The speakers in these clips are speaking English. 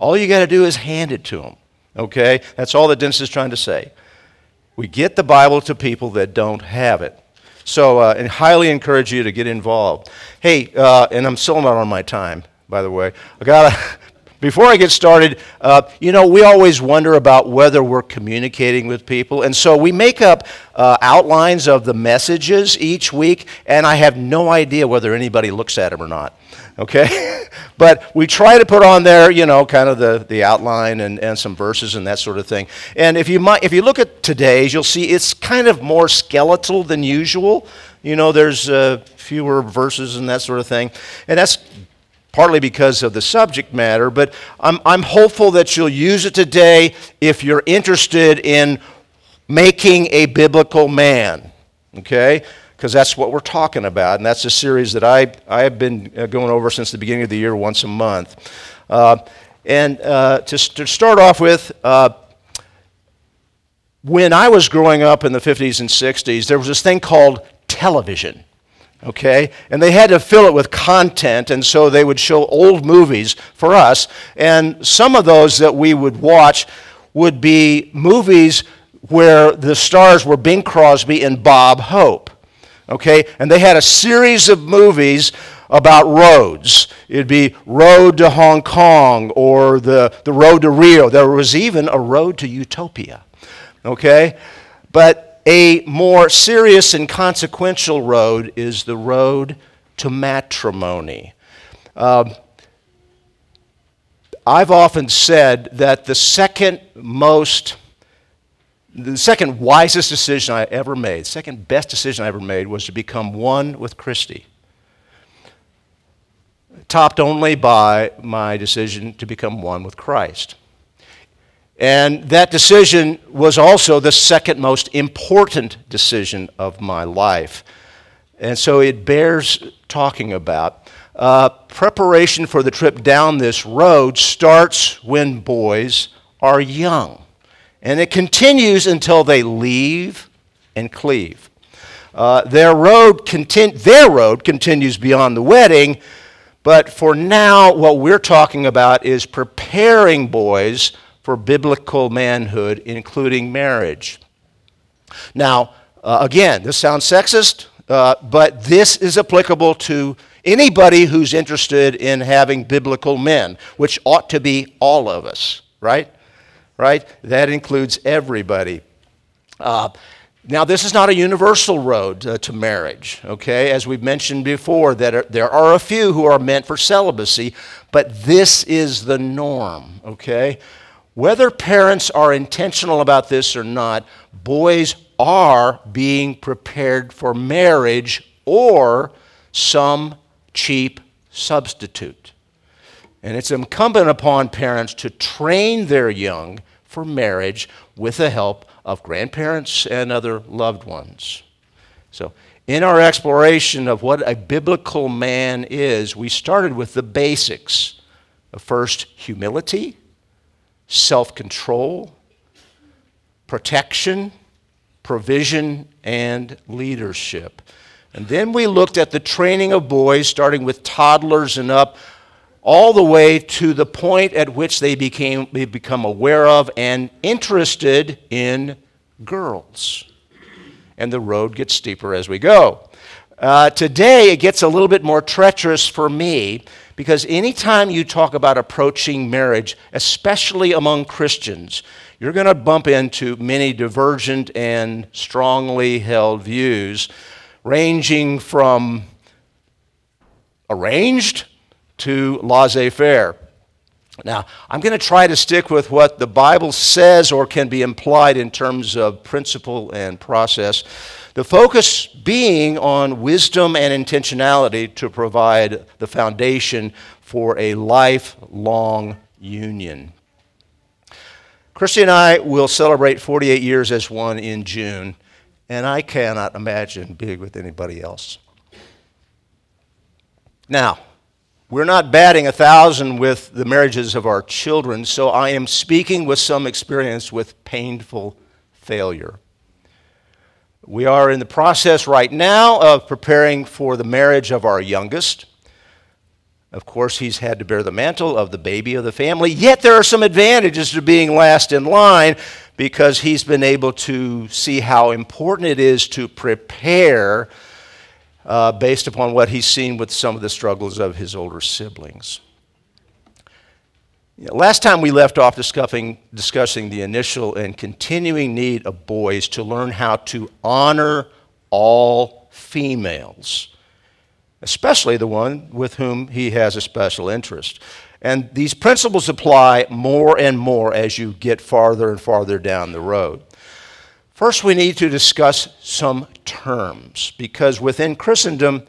All you got to do is hand it to them. Okay? That's all that Dennis is trying to say. We get the Bible to people that don't have it. So, uh, highly encourage you to get involved. Hey, uh, and I'm still not on my time, by the way. I got Before I get started, uh, you know, we always wonder about whether we're communicating with people. And so we make up uh, outlines of the messages each week, and I have no idea whether anybody looks at them or not. Okay? but we try to put on there, you know, kind of the, the outline and, and some verses and that sort of thing. And if you, might, if you look at today's, you'll see it's kind of more skeletal than usual. You know, there's uh, fewer verses and that sort of thing. And that's partly because of the subject matter, but I'm, I'm hopeful that you'll use it today if you're interested in making a biblical man, okay? Because that's what we're talking about, and that's a series that I, I have been uh, going over since the beginning of the year once a month. Uh, and uh, to, to, start off with, uh, when I was growing up in the 50s and 60s, there was this thing called television okay? And they had to fill it with content, and so they would show old movies for us. And some of those that we would watch would be movies where the stars were Bing Crosby and Bob Hope, okay? And they had a series of movies about roads. It'd be Road to Hong Kong or the, the Road to Rio. There was even a Road to Utopia, okay? But a more serious and consequential road is the road to matrimony. Uh, I've often said that the second most, the second wisest decision I ever made, second best decision I ever made was to become one with Christy. Topped only by my decision to become one with Christ. And that decision was also the second most important decision of my life. And so it bears talking about. Uh, preparation for the trip down this road starts when boys are young, and it continues until they leave and cleave. Uh, their, road conti- their road continues beyond the wedding, but for now, what we're talking about is preparing boys for biblical manhood, including marriage. Now, uh, again, this sounds sexist, uh, but this is applicable to anybody who's interested in having biblical men, which ought to be all of us, right? Right? That includes everybody. Uh, now, this is not a universal road uh, to marriage, okay? As we've mentioned before, that are, there are a few who are meant for celibacy, but this is the norm, okay? Whether parents are intentional about this or not, boys are being prepared for marriage or some cheap substitute. And it's incumbent upon parents to train their young for marriage with the help of grandparents and other loved ones. So, in our exploration of what a biblical man is, we started with the basics. First, humility, self control, protection, provision, and leadership. And then we looked at the training of boys, starting with toddlers and up, all the way to the point at which they became they become aware of and interested in girls. And the road gets steeper as we go. Uh, today, it gets a little bit more treacherous for me because anytime you talk about approaching marriage, especially among Christians, you're going to bump into many divergent and strongly held views, ranging from arranged to laissez faire. Now, I'm going to try to stick with what the Bible says or can be implied in terms of principle and process. The focus being on wisdom and intentionality to provide the foundation for a lifelong union. Christy and I will celebrate 48 years as one in June, and I cannot imagine being with anybody else. Now, we're not batting a thousand with the marriages of our children, so I am speaking with some experience with painful failure. We are in the process right now of preparing for the marriage of our youngest. Of course, he's had to bear the mantle of the baby of the family, yet there are some advantages to being last in line because he's been able to see how important it is to prepare uh, based upon what he's seen with some of the struggles of his older siblings. Last time we left off discussing, discussing the initial and continuing need of boys to learn how to honor all females, especially the one with whom he has a special interest. And these principles apply more and more as you get farther and farther down the road. First, we need to discuss some terms because within Christendom,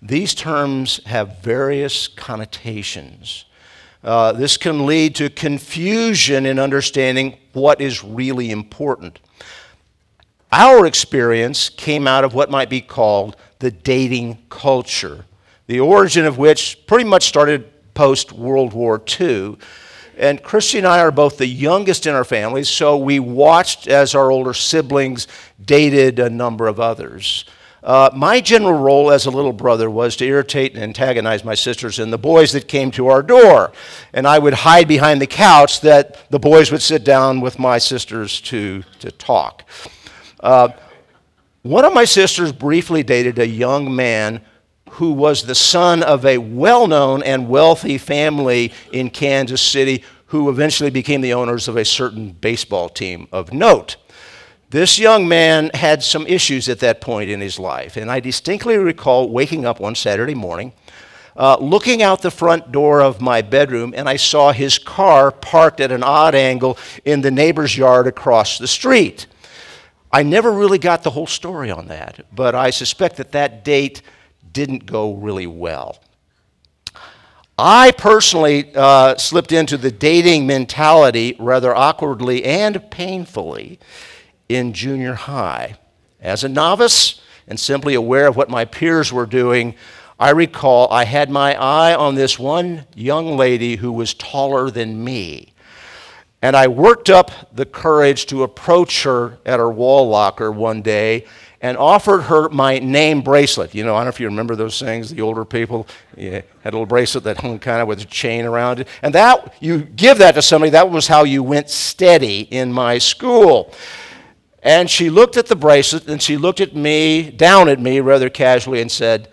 these terms have various connotations. Uh, this can lead to confusion in understanding what is really important. Our experience came out of what might be called the dating culture, the origin of which pretty much started post World War II. And Christy and I are both the youngest in our families, so we watched as our older siblings dated a number of others. Uh, my general role as a little brother was to irritate and antagonize my sisters and the boys that came to our door. And I would hide behind the couch that the boys would sit down with my sisters to, to talk. Uh, one of my sisters briefly dated a young man who was the son of a well known and wealthy family in Kansas City who eventually became the owners of a certain baseball team of note. This young man had some issues at that point in his life, and I distinctly recall waking up one Saturday morning, uh, looking out the front door of my bedroom, and I saw his car parked at an odd angle in the neighbor's yard across the street. I never really got the whole story on that, but I suspect that that date didn't go really well. I personally uh, slipped into the dating mentality rather awkwardly and painfully in junior high. As a novice and simply aware of what my peers were doing, I recall I had my eye on this one young lady who was taller than me. And I worked up the courage to approach her at her wall locker one day and offered her my name bracelet. You know, I don't know if you remember those things, the older people yeah, had a little bracelet that hung kind of with a chain around it. And that, you give that to somebody, that was how you went steady in my school. And she looked at the bracelet and she looked at me, down at me rather casually, and said,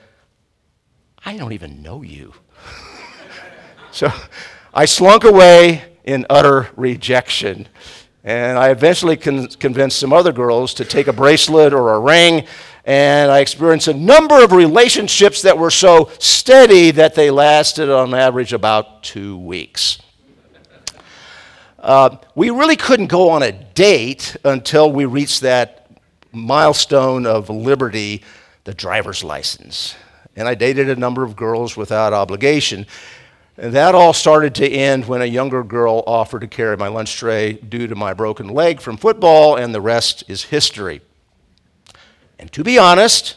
I don't even know you. so I slunk away in utter rejection. And I eventually con- convinced some other girls to take a bracelet or a ring. And I experienced a number of relationships that were so steady that they lasted on average about two weeks. Uh, we really couldn't go on a date until we reached that milestone of liberty, the driver's license. And I dated a number of girls without obligation. And that all started to end when a younger girl offered to carry my lunch tray due to my broken leg from football, and the rest is history. And to be honest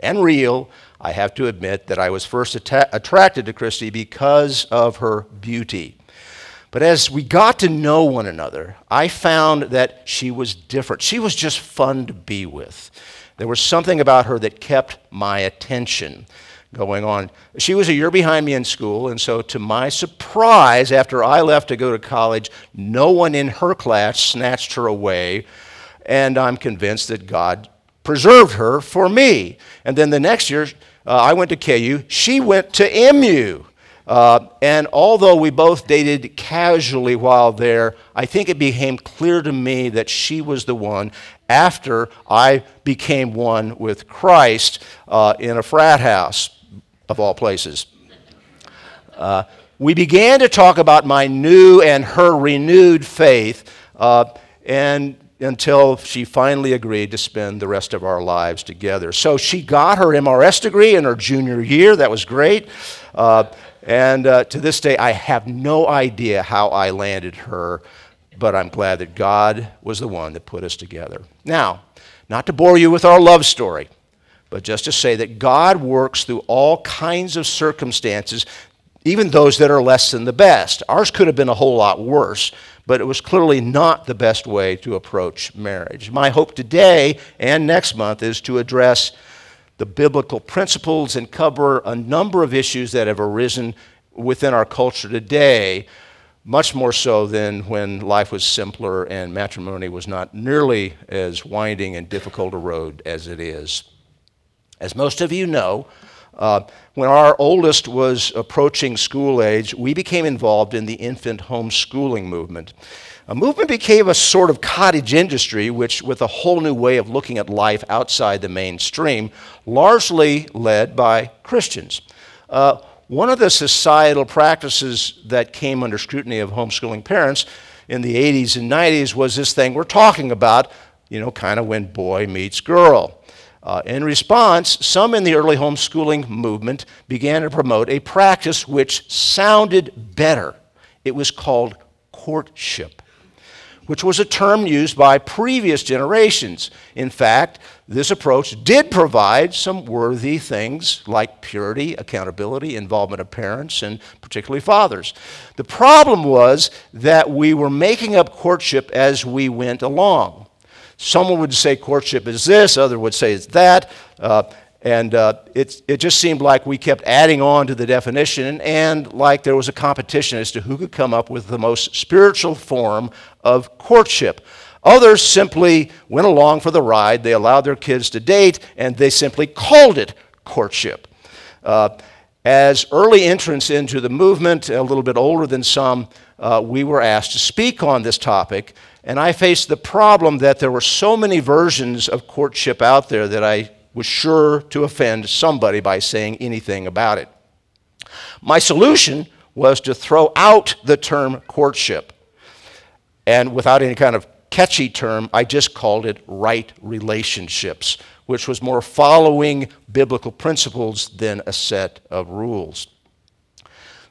and real, I have to admit that I was first atta- attracted to Christy because of her beauty. But as we got to know one another, I found that she was different. She was just fun to be with. There was something about her that kept my attention going on. She was a year behind me in school, and so to my surprise, after I left to go to college, no one in her class snatched her away, and I'm convinced that God preserved her for me. And then the next year, uh, I went to KU, she went to MU. Uh, and although we both dated casually while there, I think it became clear to me that she was the one after I became one with Christ uh, in a frat house, of all places. Uh, we began to talk about my new and her renewed faith, uh, and until she finally agreed to spend the rest of our lives together. So she got her MRS degree in her junior year. That was great. Uh, and uh, to this day, I have no idea how I landed her, but I'm glad that God was the one that put us together. Now, not to bore you with our love story, but just to say that God works through all kinds of circumstances, even those that are less than the best. Ours could have been a whole lot worse, but it was clearly not the best way to approach marriage. My hope today and next month is to address the biblical principles and cover a number of issues that have arisen within our culture today, much more so than when life was simpler and matrimony was not nearly as winding and difficult a road as it is. As most of you know, uh, when our oldest was approaching school age, we became involved in the infant homeschooling movement. A movement became a sort of cottage industry, which, with a whole new way of looking at life outside the mainstream, largely led by Christians. Uh, one of the societal practices that came under scrutiny of homeschooling parents in the 80s and 90s was this thing we're talking about, you know, kind of when boy meets girl. Uh, in response, some in the early homeschooling movement began to promote a practice which sounded better. It was called courtship which was a term used by previous generations. In fact, this approach did provide some worthy things like purity, accountability, involvement of parents, and particularly fathers. The problem was that we were making up courtship as we went along. Someone would say courtship is this, other would say it's that. Uh, and uh, it, it just seemed like we kept adding on to the definition and like there was a competition as to who could come up with the most spiritual form of courtship. Others simply went along for the ride. They allowed their kids to date and they simply called it courtship. Uh, as early entrants into the movement, a little bit older than some, uh, we were asked to speak on this topic. And I faced the problem that there were so many versions of courtship out there that I was sure to offend somebody by saying anything about it. My solution was to throw out the term courtship. And without any kind of catchy term, I just called it right relationships, which was more following biblical principles than a set of rules.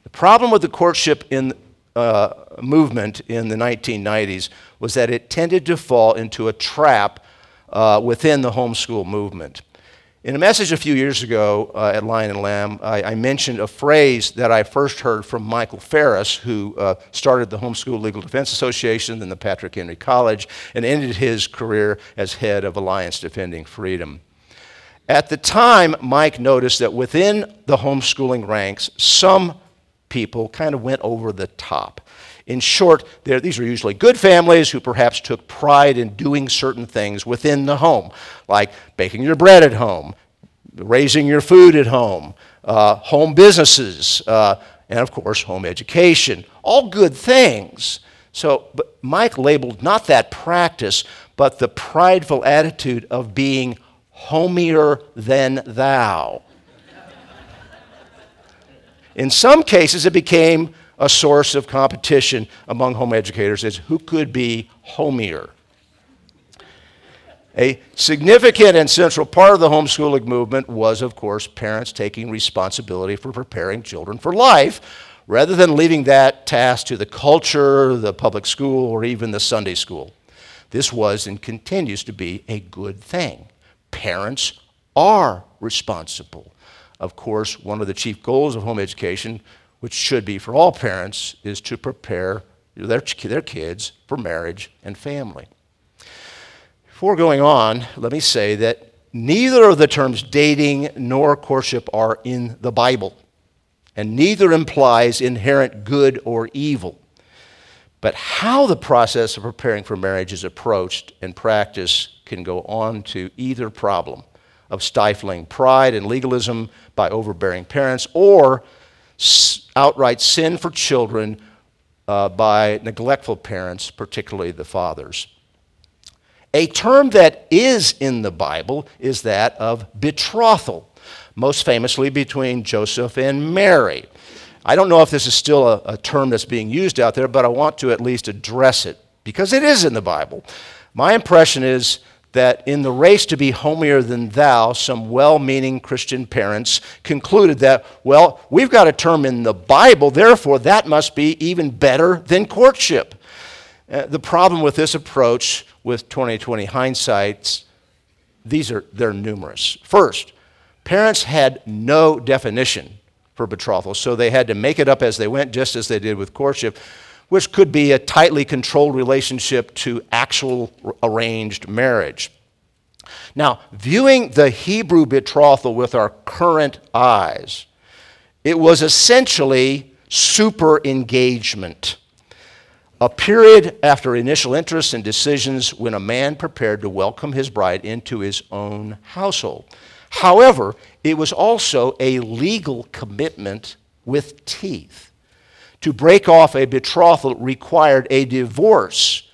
The problem with the courtship in, uh, movement in the 1990s was that it tended to fall into a trap uh, within the homeschool movement. In a message a few years ago uh, at Lion and Lamb, I, I, mentioned a phrase that I first heard from Michael Farris, who uh, started the Homeschool Legal Defense Association and the Patrick Henry College, and ended his career as head of Alliance Defending Freedom. At the time, Mike noticed that within the homeschooling ranks, some people kind of went over the top. In short, these are usually good families who perhaps took pride in doing certain things within the home, like baking your bread at home, raising your food at home, uh, home businesses, uh, and of course, home education. All good things. So, but Mike labeled not that practice, but the prideful attitude of being homier than thou. In some cases, it became a source of competition among home educators is who could be homier. A significant and central part of the homeschooling movement was, of course, parents taking responsibility for preparing children for life rather than leaving that task to the culture, the public school, or even the Sunday school. This was and continues to be a good thing. Parents are responsible. Of course, one of the chief goals of home education which should be for all parents, is to prepare their, their kids for marriage and family. Before going on, let me say that neither of the terms dating nor courtship are in the Bible, and neither implies inherent good or evil. But how the process of preparing for marriage is approached and practiced can go on to either problem of stifling pride and legalism by overbearing parents or outright sin for children uh, by neglectful parents, particularly the fathers. A term that is in the Bible is that of betrothal, most famously between Joseph and Mary. I don't know if this is still a, a, term that's being used out there, but I want to at least address it because it is in the Bible. My impression is that in the race to be homier than thou, some well meaning Christian parents concluded that, well, we've got a term in the Bible, therefore that must be even better than courtship. Uh, the problem with this approach with 2020 hindsight, these are they're numerous. First, parents had no definition for betrothal, so they had to make it up as they went, just as they did with courtship which could be a tightly controlled relationship to actual arranged marriage. Now, viewing the Hebrew betrothal with our current eyes, it was essentially super engagement. A period after initial interest and decisions when a man prepared to welcome his bride into his own household. However, it was also a legal commitment with teeth. To break off a betrothal required a divorce,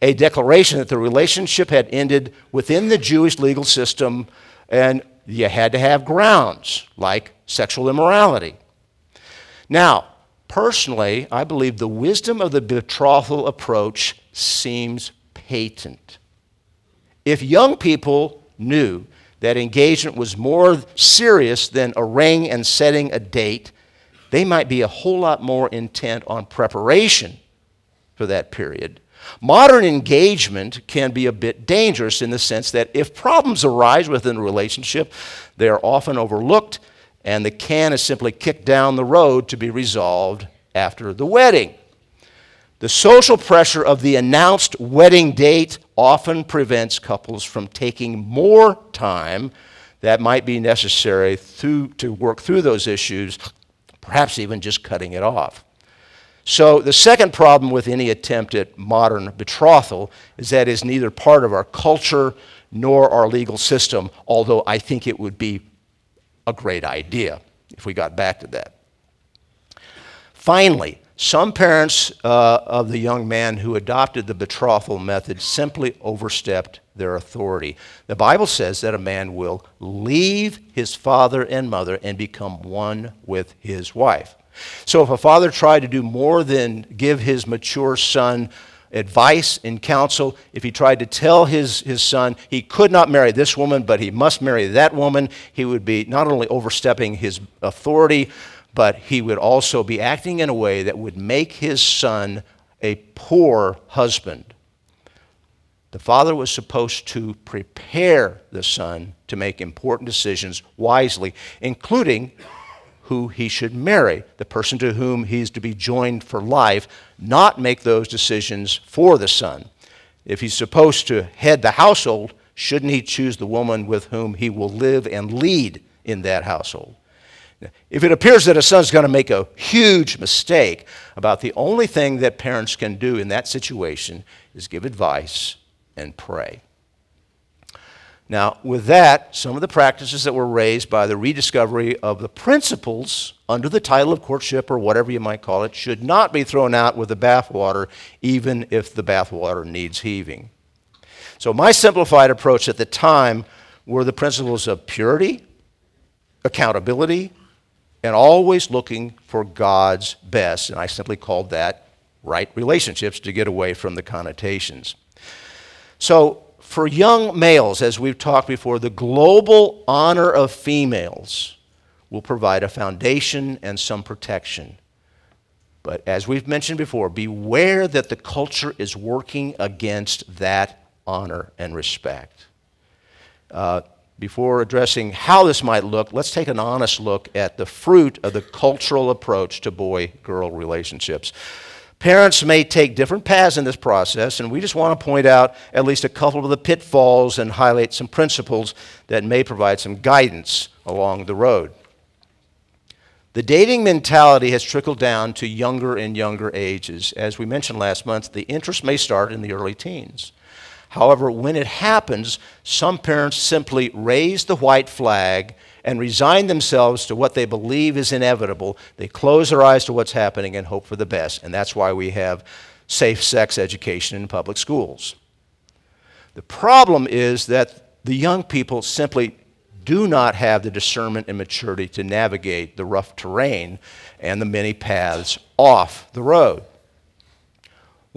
a declaration that the relationship had ended within the Jewish legal system, and you had to have grounds like sexual immorality. Now, personally, I believe the wisdom of the betrothal approach seems patent. If young people knew that engagement was more serious than a ring and setting a date, they might be a whole lot more intent on preparation for that period. Modern engagement can be a bit dangerous in the sense that if problems arise within a relationship, they are often overlooked and the can is simply kicked down the road to be resolved after the wedding. The social pressure of the announced wedding date often prevents couples from taking more time that might be necessary through, to work through those issues, perhaps even just cutting it off. So, the second problem with any attempt at modern betrothal is that it is neither part of our culture nor our legal system, although I think it would be a great idea if we got back to that. Finally, some parents uh, of the young man who adopted the betrothal method simply overstepped their authority. The Bible says that a man will leave his father and mother and become one with his wife. So if a father tried to do more than give his mature son advice and counsel, if he tried to tell his, his son he could not marry this woman, but he must marry that woman, he would be not only overstepping his authority, but he would also be acting in a way that would make his son a poor husband. The father was supposed to prepare the son to make important decisions wisely, including who he should marry, the person to whom he's to be joined for life, not make those decisions for the son. If he's supposed to head the household, shouldn't he choose the woman with whom he will live and lead in that household? If it appears that a son's going to make a huge mistake, about the only thing that parents can do in that situation is give advice and pray. Now, with that, some of the practices that were raised by the rediscovery of the principles under the title of courtship or whatever you might call it should not be thrown out with the bathwater, even if the bathwater needs heaving. So, my simplified approach at the time were the principles of purity, accountability, and always looking for God's best. And I simply called that right relationships to get away from the connotations. So, for young males, as we've talked before, the global honor of females will provide a foundation and some protection. But as we've mentioned before, beware that the culture is working against that honor and respect. Uh, before addressing how this might look, let's take an honest look at the fruit of the cultural approach to boy girl relationships. Parents may take different paths in this process, and we just want to point out at least a couple of the pitfalls and highlight some principles that may provide some guidance along the road. The dating mentality has trickled down to younger and younger ages. As we mentioned last month, the interest may start in the early teens. However, when it happens, some parents simply raise the white flag and resign themselves to what they believe is inevitable. They close their eyes to what's happening and hope for the best. And that's why we have safe sex education in public schools. The problem is that the young people simply do not have the discernment and maturity to navigate the rough terrain and the many paths off the road.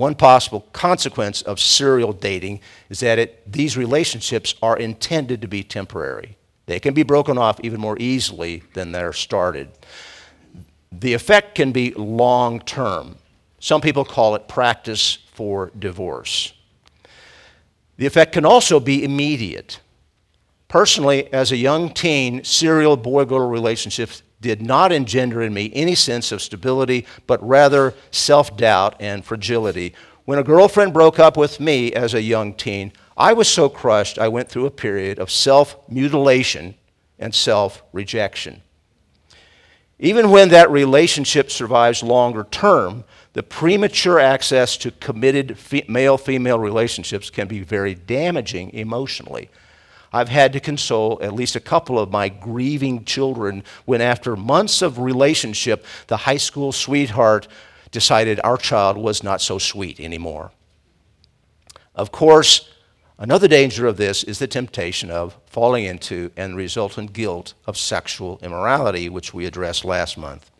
One possible consequence of serial dating is that it, these relationships are intended to be temporary. They can be broken off even more easily than they're started. The effect can be long term. Some people call it practice for divorce. The effect can also be immediate. Personally, as a young teen, serial boy girl relationships did not engender in me any sense of stability, but rather self doubt and fragility. When a girlfriend broke up with me as a young teen, I was so crushed, I went through a period of self mutilation and self rejection. Even when that relationship survives longer term, the premature access to committed male female relationships can be very damaging emotionally. I've had to console at least a couple of my grieving children when, after months of relationship, the high school sweetheart decided our child was not so sweet anymore. Of course, another danger of this is the temptation of falling into and resultant guilt of sexual immorality, which we addressed last month.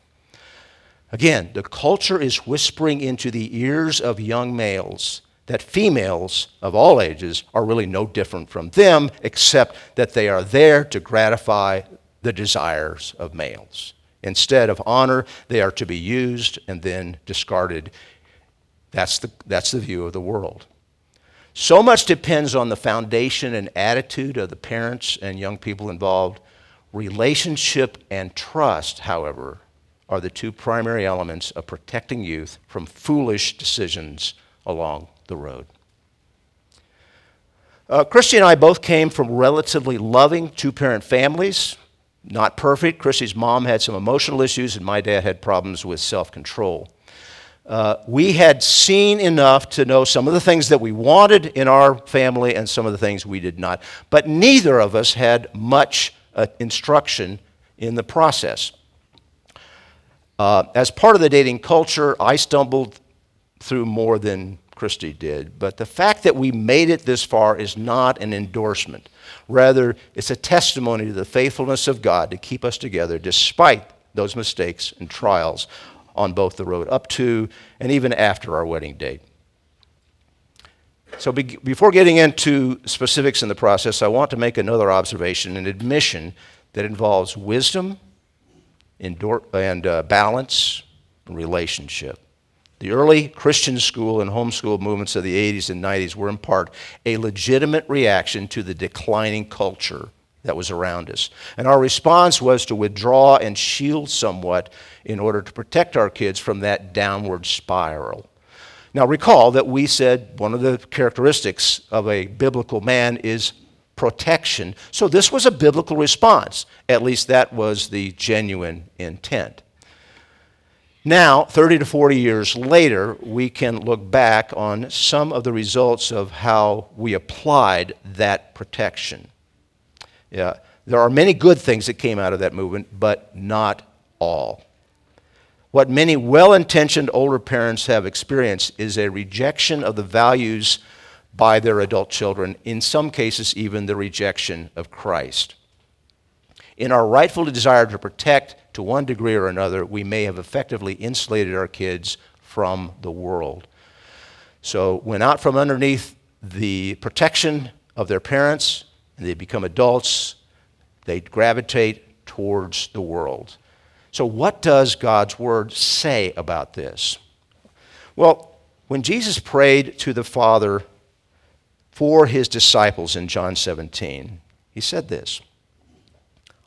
Again, the culture is whispering into the ears of young males that females of all ages are really no different from them, except that they are there to gratify the desires of males. Instead of honor, they are to be used and then discarded. That's the, that's the view of the world. So much depends on the foundation and attitude of the parents and young people involved. Relationship and trust, however, are the two primary elements of protecting youth from foolish decisions along the road. Uh, Christy and I both came from relatively loving two parent families. Not perfect. Christy's mom had some emotional issues, and my dad had problems with self control. Uh, we had seen enough to know some of the things that we wanted in our family and some of the things we did not. But neither of us had much uh, instruction in the process. Uh, as part of the dating culture, I stumbled through more than Christy did. But the fact that we made it this far is not an endorsement. Rather, it's a testimony to the faithfulness of God to keep us together despite those mistakes and trials on both the road up to and even after our wedding date. So, be- before getting into specifics in the process, I want to make another observation, an admission that involves wisdom endor- and uh, balance and relationship. The early Christian school and homeschool movements of the 80s and 90s were in part a legitimate reaction to the declining culture that was around us. And our response was to withdraw and shield somewhat in order to protect our kids from that downward spiral. Now, recall that we said one of the characteristics of a biblical man is protection. So, this was a biblical response. At least that was the genuine intent. Now, 30 to 40 years later, we can look back on some of the results of how we applied that protection. Yeah, there are many good things that came out of that movement, but not all. What many well intentioned older parents have experienced is a rejection of the values by their adult children, in some cases, even the rejection of Christ. In our rightful desire to protect to one degree or another, we may have effectively insulated our kids from the world. So, when out from underneath the protection of their parents and they become adults, they gravitate towards the world. So, what does God's word say about this? Well, when Jesus prayed to the Father for his disciples in John 17, he said this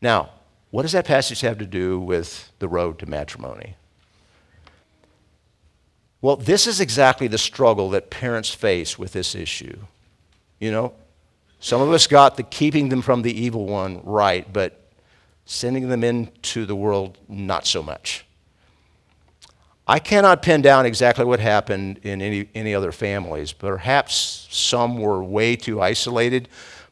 Now, what does that passage have to do with the road to matrimony? Well, this is exactly the struggle that parents face with this issue. You know, some of us got the keeping them from the evil one right, but sending them into the world, not so much. I cannot pin down exactly what happened in any, any other families. Perhaps some were way too isolated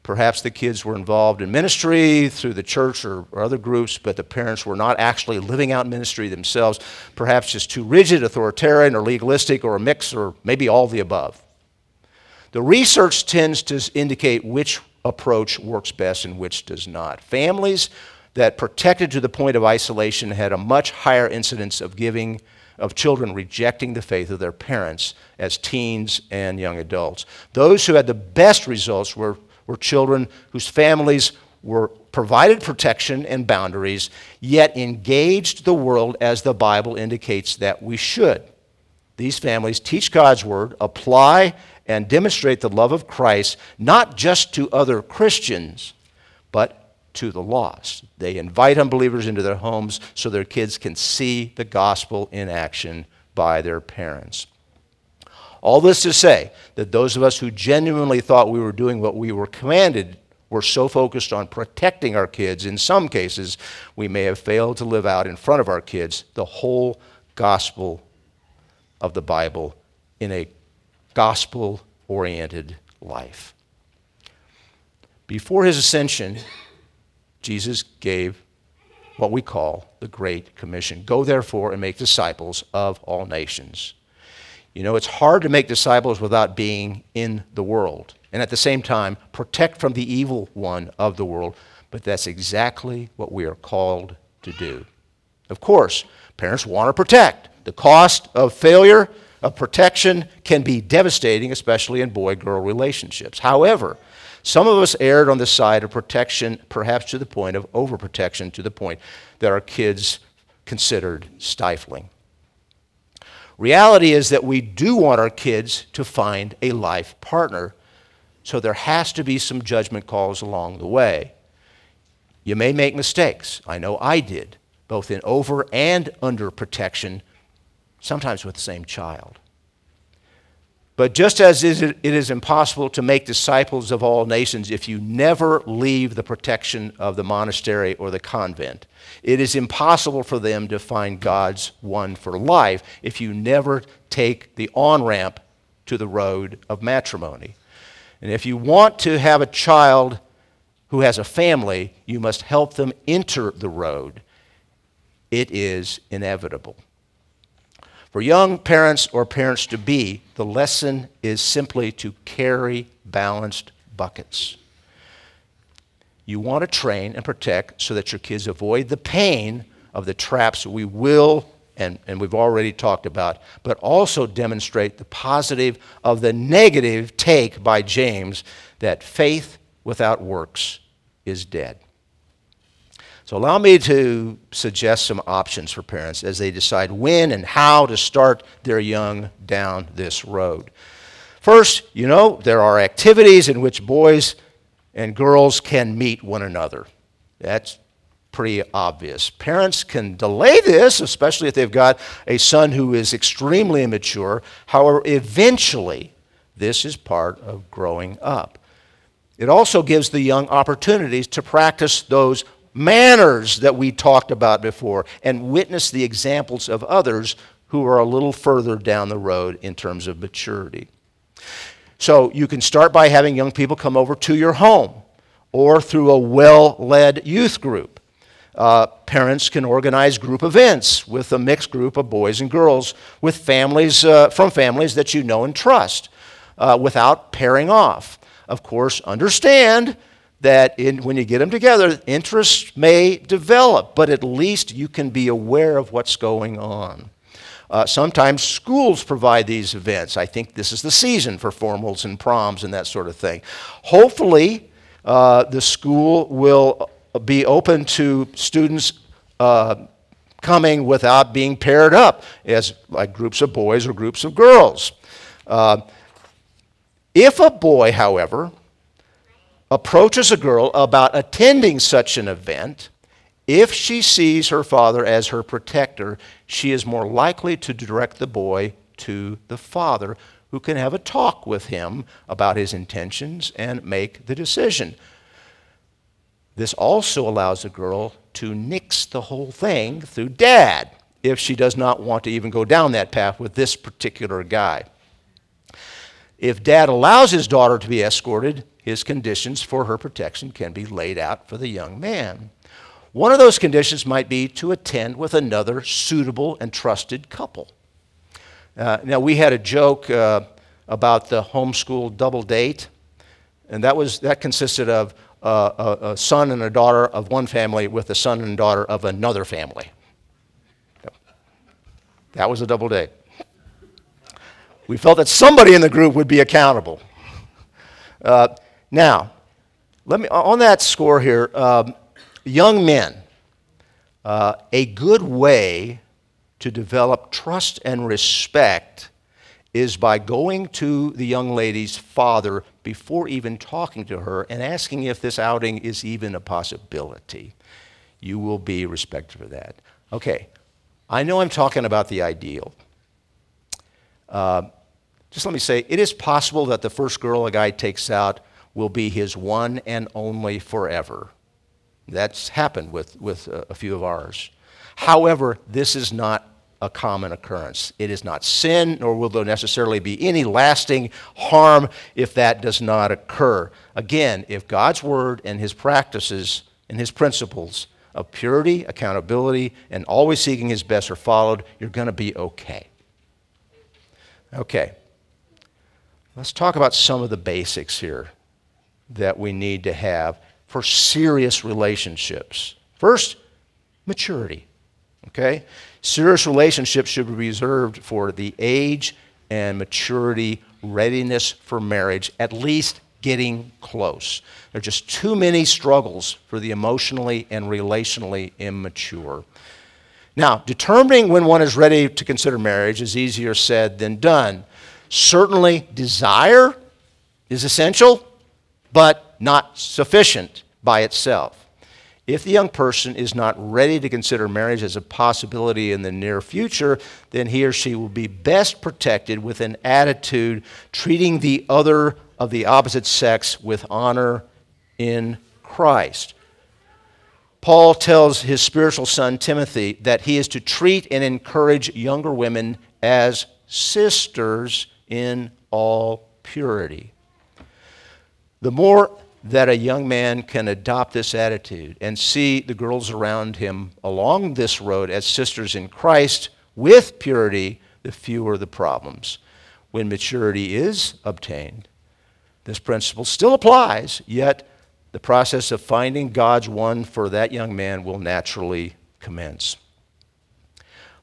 Perhaps the kids were involved in ministry through the church or, or, other groups, but the parents were not actually living out ministry themselves. Perhaps just too rigid, authoritarian, or legalistic, or a mix, or maybe all the above. The research tends to indicate which approach works best and which does not. Families that protected to the point of isolation had a much higher incidence of giving of children rejecting the faith of their parents as teens and young adults. Those who had the best results were were children whose families were provided protection and boundaries, yet engaged the world as the Bible indicates that we should. These families teach God's word, apply and demonstrate the love of Christ, not just to other Christians, but to the lost. They invite unbelievers into their homes so their kids can see the gospel in action by their parents. All this to say that those of us who genuinely thought we were doing what we were commanded were so focused on protecting our kids, in some cases, we may have failed to live out in front of our kids the whole gospel of the Bible in a gospel oriented life. Before his ascension, Jesus gave what we call the Great Commission Go therefore and make disciples of all nations. You know, it's hard to make disciples without being in the world, and at the same time, protect from the evil one of the world, but that's exactly what we are called to do. Of course, parents want to protect. The cost of failure of protection can be devastating, especially in boy girl relationships. However, some of us erred on the side of protection, perhaps to the point of overprotection, to the point that our kids considered stifling. Reality is that we do want our kids to find a life partner, so there has to be some judgment calls along the way. You may make mistakes. I know I did, both in over and under protection, sometimes with the same child. But just as it is impossible to make disciples of all nations if you never leave the protection of the monastery or the convent, it is impossible for them to find God's one for life if you never take the on ramp to the road of matrimony. And if you want to have a child who has a family, you must help them enter the road. It is inevitable. For young parents or parents to be, the lesson is simply to carry balanced buckets. You want to train and protect so that your kids avoid the pain of the traps we will and, and we've already talked about, but also demonstrate the positive of the negative take by James that faith without works is dead. So, allow me to suggest some options for parents as they decide when and how to start their young down this road. First, you know, there are activities in which boys and girls can meet one another. That's pretty obvious. Parents can delay this, especially if they've got a son who is extremely immature. However, eventually, this is part of growing up. It also gives the young opportunities to practice those manners that we talked about before and witness the examples of others who are a little further down the road in terms of maturity. So you can start by having young people come over to your home or through a well led youth group. Uh, parents can organize group events with a mixed group of boys and girls with families uh, from families that you know and trust uh, without pairing off. Of course, understand that in, when you get them together, interests may develop, but at least you can be aware of what's going on. Uh, sometimes schools provide these events. I think this is the season for formals and proms and that sort of thing. Hopefully, uh, the school will be open to students uh, coming without being paired up as like groups of boys or groups of girls. Uh, if a boy, however, approaches a girl about attending such an event, if she sees her father as her protector, she is more likely to direct the boy to the father, who can have a talk with him about his intentions and make the decision. This also allows the girl to nix the whole thing through dad if she does not want to even go down that path with this particular guy. If dad allows his daughter to be escorted, his conditions for her protection can be laid out for the young man. One of those conditions might be to attend with another suitable and trusted couple. Uh, now, we had a joke uh, about the homeschool double date, and that, was, that consisted of uh, a, a, son and a daughter of one family with a son and daughter of another family. That was a double date. We felt that somebody in the group would be accountable. Uh, now, let me, on that score here, um, Young men, uh, a good way to develop trust and respect is by going to the young lady's father before even talking to her and asking if this outing is even a possibility. You will be respected for that. Okay, I know I'm talking about the ideal. Uh, just let me say, it is possible that the first girl a guy takes out will be his one and only forever. That's happened with, with a, a few of ours. However, this is not a common occurrence. It is not sin, nor will there necessarily be any lasting harm if that does not occur. Again, if God's word and his practices and his principles of purity, accountability, and always seeking his best are followed, you're going to be okay. Okay. Let's talk about some of the basics here that we need to have for serious relationships. First, maturity. Okay? Serious relationships should be reserved for the age and maturity readiness for marriage, at least getting close. There are just too many struggles for the emotionally and relationally immature. Now, determining when one is ready to consider marriage is easier said than done. Certainly, desire is essential, but not sufficient by itself. If the young person is not ready to consider marriage as a possibility in the near future, then he or she will be best protected with an attitude treating the other of the opposite sex with honor in Christ. Paul tells his spiritual son Timothy that he is to treat and encourage younger women as sisters in all purity. The more that a young man can adopt this attitude and see the girls around him along this road as sisters in Christ with purity, the fewer the problems. When maturity is obtained, this principle still applies, yet the process of finding God's one for that young man will naturally commence.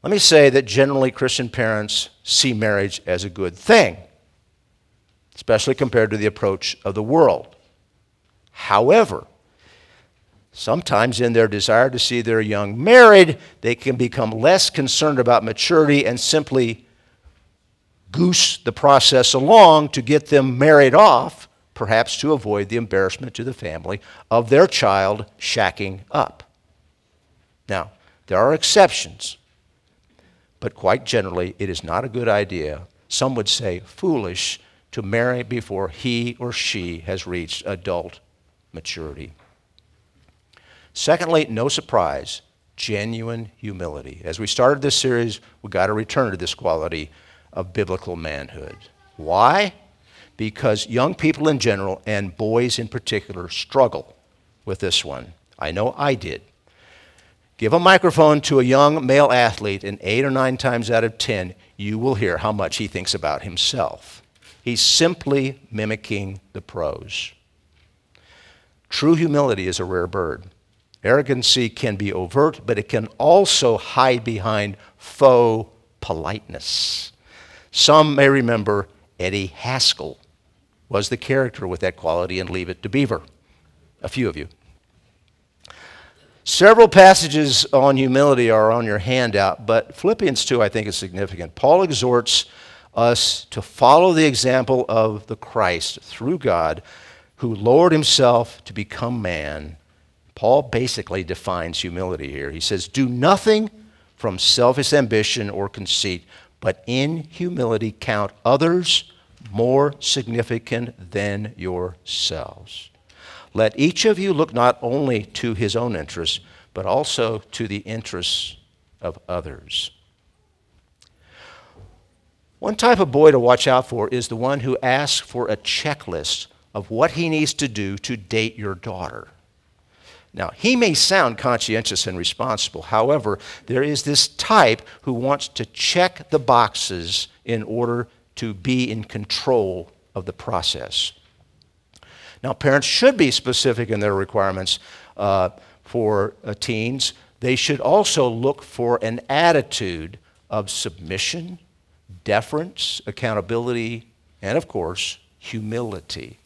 Let me say that generally Christian parents see marriage as a good thing, especially compared to the approach of the world. However, sometimes in their desire to see their young married, they can become less concerned about maturity and simply goose the process along to get them married off, perhaps to avoid the embarrassment to the family of their child shacking up. Now, there are exceptions, but quite generally, it is not a good idea, some would say foolish, to marry before he or she has reached adult maturity. Secondly, no surprise, genuine humility. As we started this series, we got to return to this quality of biblical manhood. Why? Because young people in general and boys in particular struggle with this one. I know I did. Give a microphone to a young male athlete, and eight or nine times out of ten, you will hear how much he thinks about himself. He's simply mimicking the pros. True humility is a rare bird. Arrogancy can be overt, but it can also hide behind faux politeness. Some may remember Eddie Haskell was the character with that quality in Leave It to Beaver. A few of you. Several passages on humility are on your handout, but Philippians 2 I think is significant. Paul exhorts us to follow the example of the Christ through God who lowered himself to become man. Paul basically defines humility here. He says, Do nothing from selfish ambition or conceit, but in humility count others more significant than yourselves. Let each of you look not only to his own interests, but also to the interests of others. One type of boy to watch out for is the one who asks for a checklist of what he needs to do to date your daughter. Now, he may sound conscientious and responsible. However, there is this type who wants to check the boxes in order to be in control of the process. Now, parents should be specific in their requirements uh, for uh, teens. They should also look for an attitude of submission, deference, accountability, and of course, humility.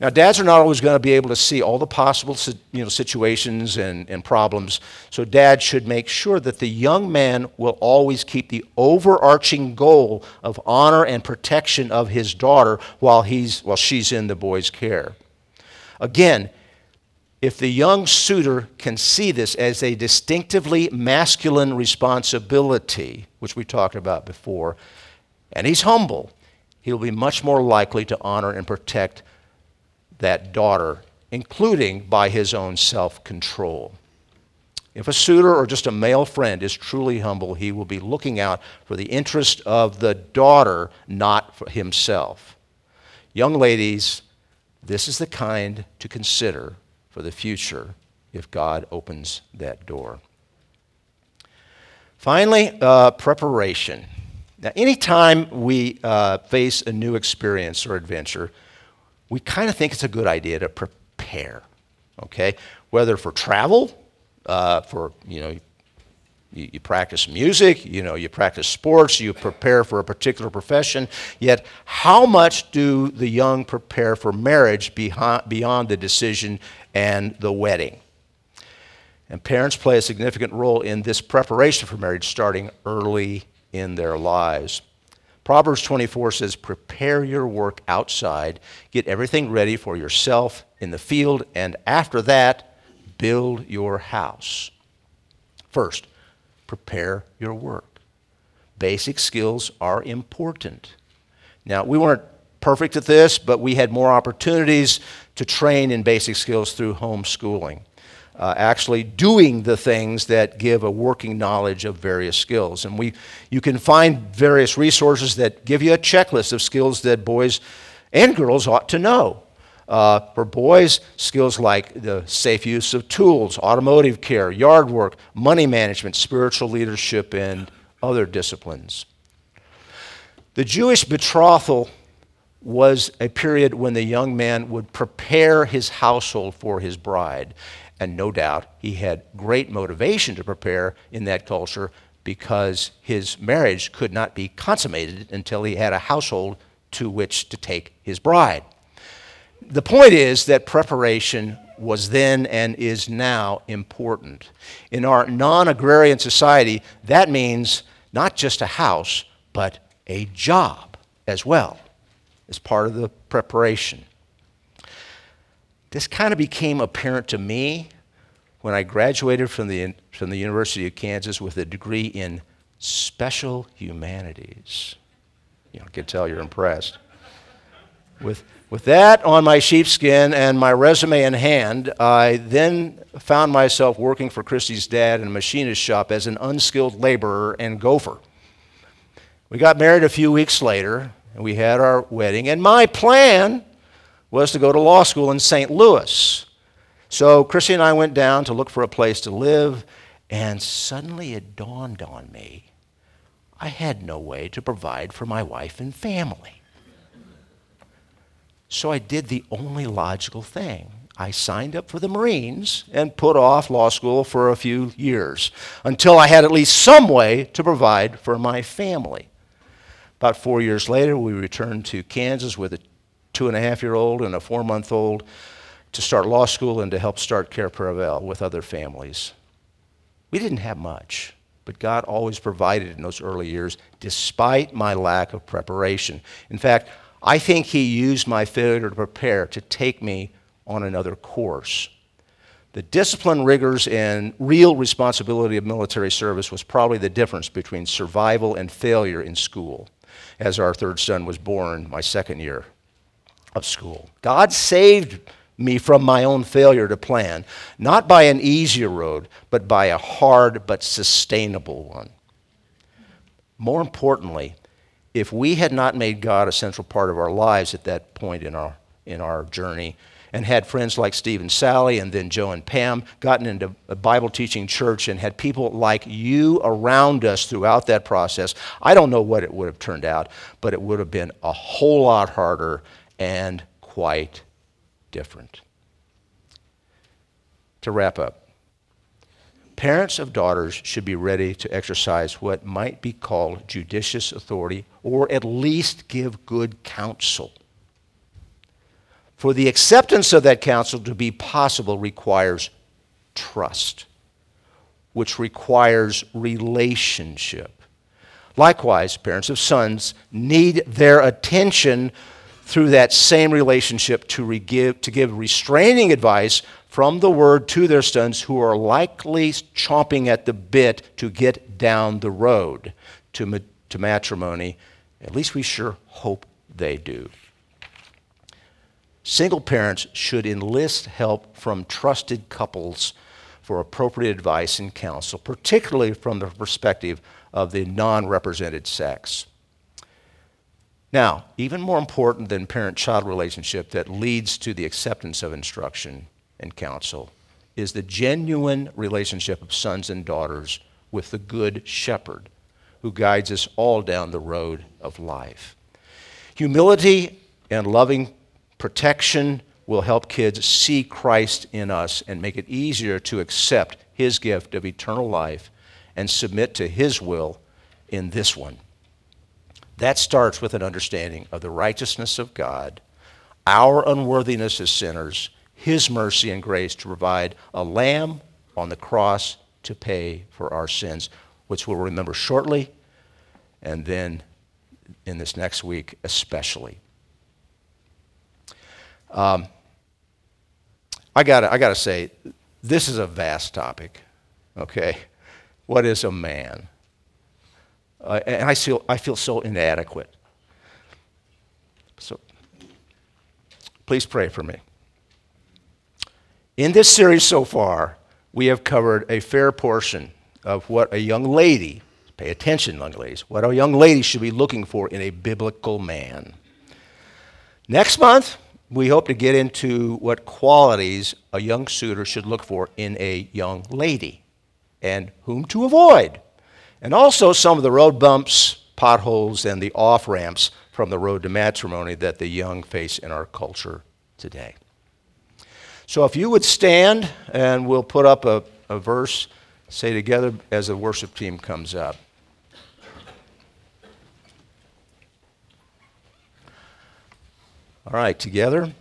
Now, dads are not always going to be able to see all the possible you know, situations and, and problems, so dad should make sure that the young man will always keep the overarching goal of honor and protection of his daughter while, he's, while she's in the boy's care. Again, if the young suitor can see this as a distinctively masculine responsibility, which we talked about before, and he's humble, he'll be much more likely to honor and protect that daughter, including by his own self control. If a suitor or just a male friend is truly humble, he will be looking out for the interest of the daughter, not for himself. Young ladies, this is the kind to consider for the future if God opens that door. Finally, uh, preparation. Now, anytime we uh, face a new experience or adventure, we kind of think it's a good idea to prepare, okay? Whether for travel, uh, for, you know, you, you, practice music, you know, you practice sports, you prepare for a particular profession. Yet, how much do the young prepare for marriage beyond, beyond the decision and the wedding? And parents play a significant role in this preparation for marriage starting early in their lives. Proverbs 24 says, Prepare your work outside, get everything ready for yourself in the field, and after that, build your house. First, prepare your work. Basic skills are important. Now, we weren't perfect at this, but we had more opportunities to train in basic skills through homeschooling uh, actually doing the things that give a working knowledge of various skills. And we, you can find various resources that give you a checklist of skills that boys and girls ought to know. Uh, for boys, skills like the safe use of tools, automotive care, yard work, money management, spiritual leadership, and other disciplines. The Jewish betrothal was a period when the young man would prepare his household for his bride. And no doubt he had great motivation to prepare in that culture because his marriage could not be consummated until he had a household to which to take his bride. The point is that preparation was then and is now important. In our non agrarian society, that means not just a house, but a job as well, as part of the preparation. This kind of became apparent to me when I graduated from the, from the University of Kansas with a degree in special humanities. You know, I can tell you're impressed. With, with that on my sheepskin and my resume in hand, I then found myself working for Christy's dad in a machinist shop as an unskilled laborer and gopher. We got married a few weeks later, and we had our wedding, and my plan was to go to law school in St. Louis. So Christy and I went down to look for a place to live, and suddenly it dawned on me I had no way to provide for my wife and family. So I did the only logical thing. I signed up for the Marines and put off law school for a few years until I had at least some way to provide for my family. About four years later, we returned to Kansas with a two and a half year old and a four month old to start law school and to help start Cair Paravel with other families. We didn't have much, but God always provided in those early years despite my lack of preparation. In fact, I think He used my failure to prepare to take me on another course. The discipline, rigors, and real responsibility of military service was probably the difference between survival and failure in school, as our third son was born my second year of school. God saved me from my own failure to plan, not by an easier road, but by a hard but sustainable one. More importantly, if we had not made God a central part of our lives at that point in our, in our journey, and had friends like Steve and Sally, and then Joe and Pam, gotten into a Bible teaching church, and had people like you around us throughout that process, I don't know what it would have turned out, but it would have been a whole lot harder and quite different. To wrap up, parents of daughters should be ready to exercise what might be called judicious authority or at least give good counsel. For the acceptance of that counsel to be possible requires trust, which requires relationship. Likewise, parents of sons need their attention through that same relationship to, to give restraining advice from the word to their sons who are likely chomping at the bit to get down the road to, ma- to matrimony. At least we sure hope they do. Single parents should enlist help from trusted couples for appropriate advice and counsel, particularly from the perspective of the non represented sex. Now, even more important than parent child relationship that leads to the acceptance of instruction and counsel is the genuine relationship of sons and daughters with the good shepherd who guides us all down the road of life. Humility and loving protection will help kids see Christ in us and make it easier to accept his gift of eternal life and submit to his will in this one. That starts with an understanding of the righteousness of God, our unworthiness as sinners, his mercy and grace to provide a lamb on the cross to pay for our sins, which we'll remember shortly, and then in this next week especially. Um, I got I to say, this is a vast topic, okay? What is a man? Uh, and I feel, I feel so inadequate. So please pray for me. In this series so far, we have covered a fair portion of what a young lady, pay attention, young ladies, what a young lady should be looking for in a biblical man. Next month, we hope to get into what qualities a young suitor should look for in a young lady and whom to avoid. And also some of the road bumps, potholes, and the off ramps from the road to matrimony that the young face in our culture today. So if you would stand and we'll put up a, a verse, say together as the worship team comes up. All right, together.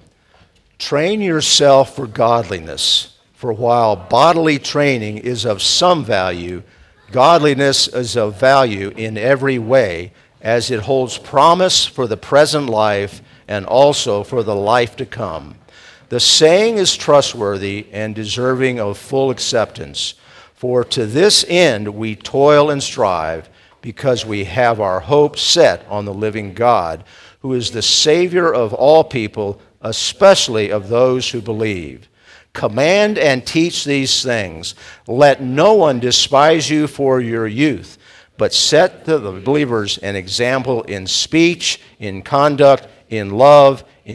Train yourself for godliness, for while bodily training is of some value, godliness is of value in every way, as it holds promise for the present life and also for the life to come. The saying is trustworthy and deserving of full acceptance. For to this end we toil and strive, because we have our hope set on the living God who is the Savior of all people, especially of those who believe. Command and teach these things. Let no one despise you for your youth, but set the believers an example in speech, in conduct, in love,